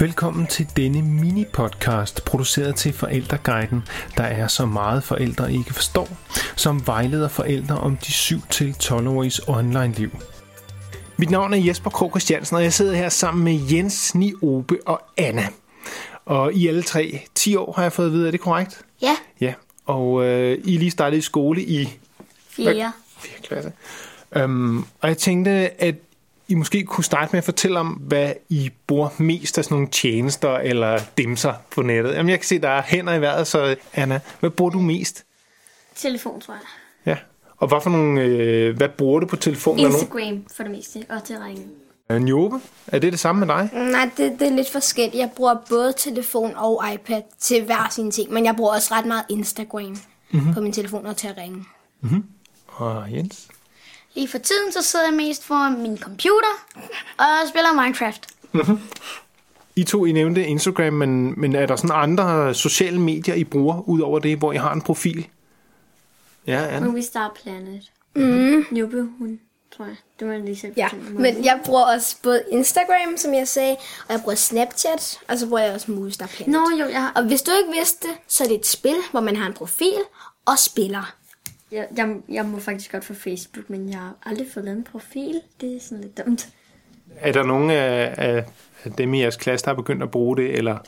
Velkommen til denne mini-podcast, produceret til Forældreguiden, der er så meget forældre ikke forstår, som vejleder forældre om de 7-12-åriges online-liv. Mit navn er Jesper Krog Christiansen, og jeg sidder her sammen med Jens, Niobe og Anna. Og I alle tre 10 år har jeg fået at vide, er det korrekt? Ja, Ja, og øh, I lige startet i skole i fjerde. 4. klasse. Um, og jeg tænkte, at I måske kunne starte med at fortælle om, hvad I bruger mest af sådan nogle tjenester eller dimser på nettet. Jamen, jeg kan se, der er hænder i vejret, så Anna, hvad bruger du mest? Telefon, tror jeg. Ja. Og hvad for nogle, øh, hvad bruger du på telefonen? Instagram for det meste, og til ringen. Øh, Njobe, er det det samme med dig? Nej, det, det er lidt forskelligt. Jeg bruger både telefon og iPad til hver sin ting, men jeg bruger også ret meget Instagram mm-hmm. på min telefon og til at ringe. Og Jens? Lige for tiden, så sidder jeg mest foran min computer og spiller Minecraft. I to, I nævnte Instagram, men, men er der sådan andre sociale medier, I bruger, ud over det, hvor I har en profil? Ja, Anna? Movie Star Planet. Mm. Nubbe, hun, tror jeg. Det var lige selv Ja, men jeg bruger også både Instagram, som jeg sagde, og jeg bruger Snapchat, og så bruger jeg også Movistar Planet. Nå, jo, jeg, har, Og hvis du ikke vidste det, så er det et spil, hvor man har en profil og spiller. Jeg, jeg, jeg må faktisk godt få Facebook, men jeg har aldrig fået lavet en profil. Det er sådan lidt dumt. Er der nogen af, af af dem i jeres klasse, der har begyndt at bruge det, eller?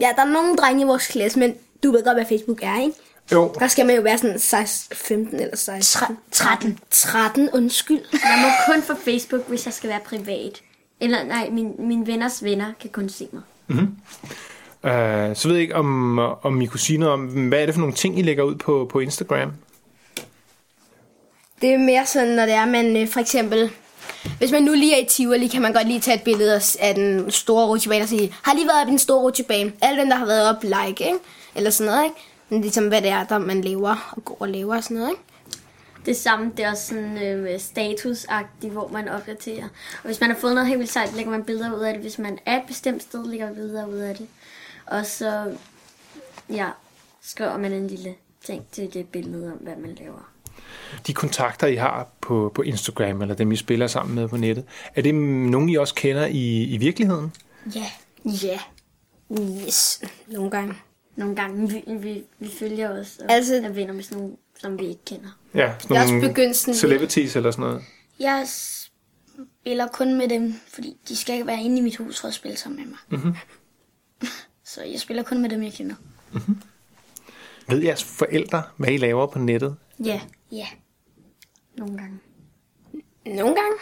Ja, der er nogle drenge i vores klasse, men du ved godt, hvad Facebook er, ikke? Jo, Der skal man jo være sådan 16, 15 eller 16. 13. 13, undskyld. Jeg må kun få Facebook, hvis jeg skal være privat. Eller nej, min, mine venners venner kan kun se mig. Uh, så ved jeg ikke, om, om I kunne sige noget om, hvad er det for nogle ting, I lægger ud på, på Instagram? Det er mere sådan, når det er, man øh, for eksempel... Hvis man nu lige er i Tivoli, kan man godt lige tage et billede af- af den store rutsjebane og sige, har lige været op i den store rutsjebane. Alle dem, der har været op, like, ikke? Eller sådan noget, ikke? Men ligesom, hvad det er, der man lever og går og lever og sådan noget, ikke? Det samme, det er også sådan øh, statusagtigt, hvor man opdaterer. Og hvis man har fået noget helt vildt sejt, lægger man billeder ud af det. Hvis man er et bestemt sted, lægger man billeder ud af det. Og så, ja, skriver man en lille ting til det billede om, hvad man laver. De kontakter, I har på, på Instagram, eller dem, I spiller sammen med på nettet, er det nogen, I også kender i, i virkeligheden? Ja, Ja. Yes. Nogle gange. nogle gange vi, vi, vi følger os og Altså- er venner med sådan nogle, som vi ikke kender. Ja, sådan Jeg også nogle begyndt sådan celebrities eller sådan noget. Jeg spiller kun med dem, fordi de skal ikke være inde i mit hus for at spille sammen med mig. Mm-hmm. Så jeg spiller kun med dem, jeg kender. Ved jeres forældre, hvad I laver på nettet? Ja, Ja. nogle gange. Nogle gange.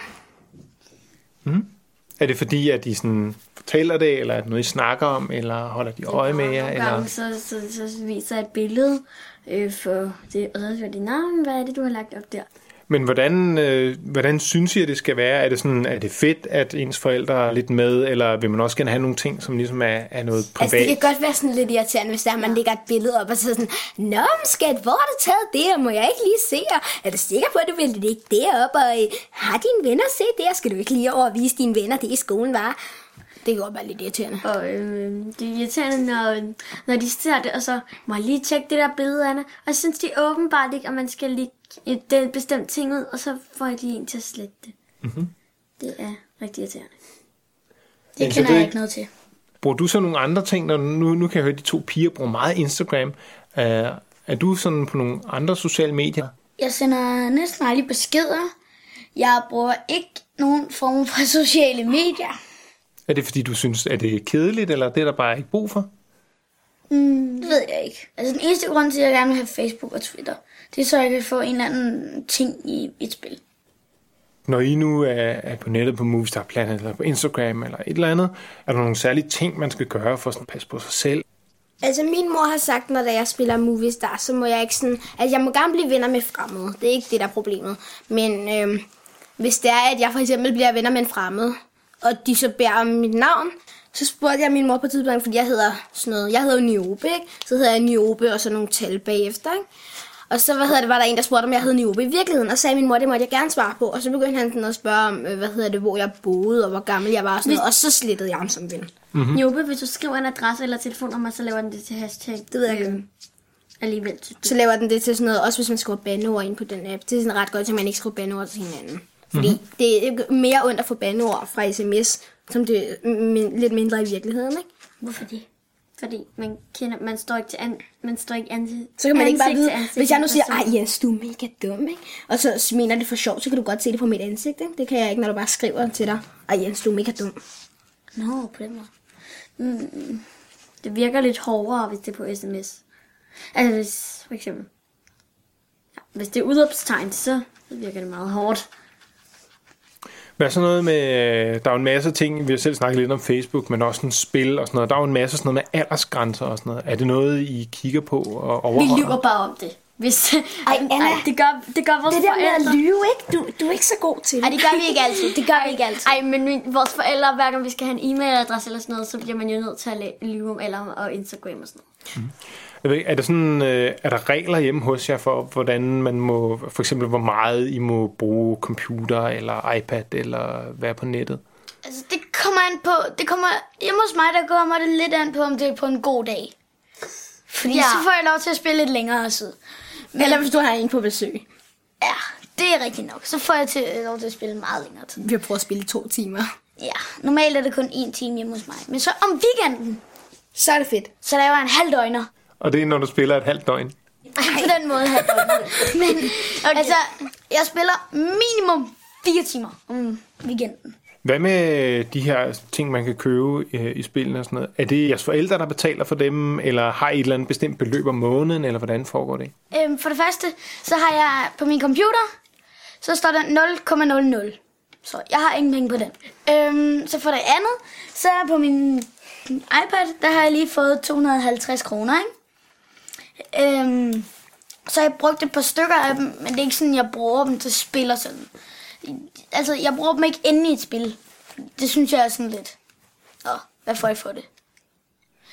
Er det fordi, at I sådan fortæller det, eller er det noget, I snakker om, eller holder de øje med jer? Nogle Eller? gange så, så, så, viser jeg et billede øh, for det, og så er det navn, hvad er det, du har lagt op der? Men hvordan, øh, hvordan synes I, at det skal være? Er det, sådan, er det fedt, at ens forældre er lidt med, eller vil man også gerne have nogle ting, som ligesom er, er noget privat? Altså, det kan godt være sådan lidt irriterende, hvis der man lægger et billede op og så sådan, Nå, skat, hvor har du taget det, og må jeg ikke lige se, og er du sikker på, at du vil lægge det op, og har dine venner set det, og skal du ikke lige over og vise dine venner det i skolen, var? Det kan godt være lidt irriterende. Og øh, det er irriterende, når, når de ser det, og så må jeg lige tjekke det der billede, Anna. Og så synes de åbenbart ikke, at man skal lægge et, et bestemt ting ud, og så får de en til at slette det. Mm-hmm. Det er rigtig irriterende. Det Men kender det- jeg ikke noget til. Bruger du så nogle andre ting, når nu, nu kan jeg høre, at de to piger bruger meget Instagram. Uh, er du sådan på nogle andre sociale medier? Jeg sender næsten aldrig beskeder. Jeg bruger ikke nogen form for sociale medier. Er det fordi, du synes, at det er kedeligt, eller det er der bare ikke brug for? Mm, det ved jeg ikke. Altså den eneste grund til, at jeg gerne vil have Facebook og Twitter, det er så, at jeg kan få en eller anden ting i et spil. Når I nu er, er på nettet på Movistar Planet, eller på Instagram, eller et eller andet, er der nogle særlige ting, man skal gøre for sådan at passe på sig selv? Altså, min mor har sagt, når jeg spiller Movie Star, så må jeg ikke sådan... Altså, jeg må gerne blive venner med fremmede. Det er ikke det, der er problemet. Men øhm, hvis det er, at jeg for eksempel bliver venner med en fremmed, og de så om mit navn, så spurgte jeg min mor på et tidspunkt, fordi jeg hedder sådan noget... Jeg hedder Niobe, ikke? Så hedder jeg Niobe, og så nogle tal bagefter, ikke? Og så hvad hedder det, var der en, der spurgte, om jeg hed Niobe i virkeligheden, og sagde min mor, det måtte jeg gerne svare på. Og så begyndte han sådan at spørge om, øh, hvad hedder det, hvor jeg boede, og hvor gammel jeg var, og sådan noget. Og så slettede jeg ham som ven. Mm-hmm. Jobe, hvis du skriver en adresse eller telefonnummer, så laver den det til hashtag. Det ved jeg ikke. Alligevel. synes du. Så laver den det til sådan noget, også hvis man skriver bandeord ind på den app. Det er sådan ret godt, at man ikke skriver bandeord til hinanden. Fordi mm-hmm. det er mere ondt at få bandeord fra sms, som det er min, lidt mindre i virkeligheden, ikke? Hvorfor det? Fordi man, kender, man står ikke til an, man står ikke ansigt, Så kan man ikke bare vide, hvis jeg nu siger, ej Jens, du er mega dum, ikke? Og så mener det for sjov, så kan du godt se det på mit ansigt, ikke? Det kan jeg ikke, når du bare skriver til dig, ej Jens, du er mega dum. Nå, på den måde. Mm, det virker lidt hårdere, hvis det er på sms. Altså hvis, for eksempel, ja, hvis det er udråbstegn, så så virker det meget hårdt. Hvad er så noget med, øh, der er jo en masse ting, vi har selv snakket lidt om Facebook, men også en spil og sådan noget. Der er jo en masse sådan noget med aldersgrænser og sådan noget. Er det noget, I kigger på og Vi overholder? lyver bare om det. Hvis, Ej, Anna. det gør, det gør vores Det der med forældre. at lyve, ikke? Du, du er ikke så god til det. Ej, det gør vi ikke altid. Det gør vi ikke altid. Ej, men min, vores forældre, hver gang vi skal have en e-mailadresse eller sådan noget, så bliver man jo nødt til at lyve om alder og Instagram og sådan noget. Jeg ved Er, der sådan, øh, er der regler hjemme hos jer for, hvordan man må, for eksempel hvor meget I må bruge computer eller iPad eller være på nettet? Altså, det kommer an på... Det kommer, hjemme hos mig, der kommer det lidt an på, om det er på en god dag. Fordi Ja. så får jeg lov til at spille lidt længere tid. Men Eller hvis du har en på besøg. ja, det er rigtigt nok. Så får jeg til, lov til at spille meget længere tid. Vi har prøvet at spille i to timer. Ja, normalt er det kun én time hjemme hos mig. Men så om weekenden, Så er det fedt. så laver jeg en halv døgner. Og det er, når du spiller et halvt døgn. Ej, på den måde døgner. Men okay. altså, jeg spiller minimum fire timer om weekenden. Hvad med de her ting, man kan købe øh, i spillene og sådan noget? Er det jeres forældre, der betaler for dem, eller har I et eller andet bestemt beløb om måneden, eller hvordan foregår det? Øhm, for det første, så har jeg på min computer, så står der 0,00. Så jeg har ingen penge på den. Øhm, så for det andet, så er jeg på min iPad, der har jeg lige fået 250 kroner, ikke? Øhm, så har jeg brugt et par stykker af dem, men det er ikke sådan, jeg bruger dem til spil og sådan. Altså, jeg bruger dem ikke inde i et spil. Det synes jeg er sådan lidt... Åh, hvad får jeg for det?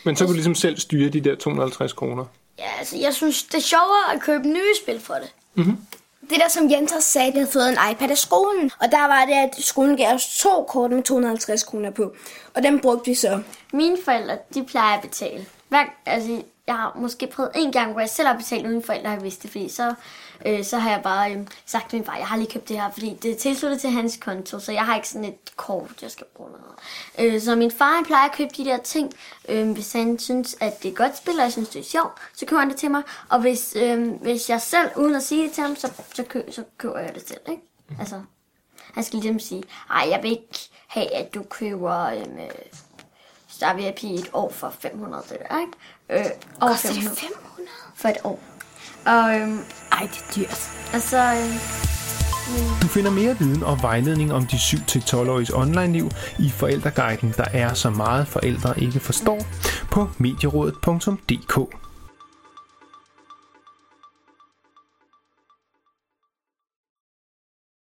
Men så kan du ligesom selv styre de der 250 kroner. Ja, altså, jeg synes, det er sjovere at købe nye spil for det. Det der, som Jens også sagde, at de havde fået en iPad af skolen. Og der var det, at skolen gav os to kort med 250 kroner på. Og dem brugte vi så. Mine forældre, de plejer at betale. Hver, altså, jeg har måske prøvet en gang, hvor jeg selv har betalt, uden forældre har vidst det, fordi så, øh, så har jeg bare øh, sagt til min far, jeg har lige købt det her, fordi det er tilsluttet til hans konto, så jeg har ikke sådan et kort, jeg skal bruge noget. Øh, så min far han plejer at købe de der ting, øh, hvis han synes, at det er godt spil, og jeg synes, det er sjovt, så køber han det til mig. Og hvis, øh, hvis jeg selv, uden at sige det til ham, så, så, kø, så køber jeg det selv, ikke? Altså, han skal ligesom sige, ej, jeg vil ikke have, at du køber... Øh, Star VIP et år for 500, det der, ikke? Øh, over Koster det 500 500? for et år. Og, øhm, Ej, det er dyrt. altså, øhm, Du finder mere viden og vejledning om de 7-12-åriges online-liv i forældreguiden, der er så meget forældre ikke forstår, på medierådet.dk.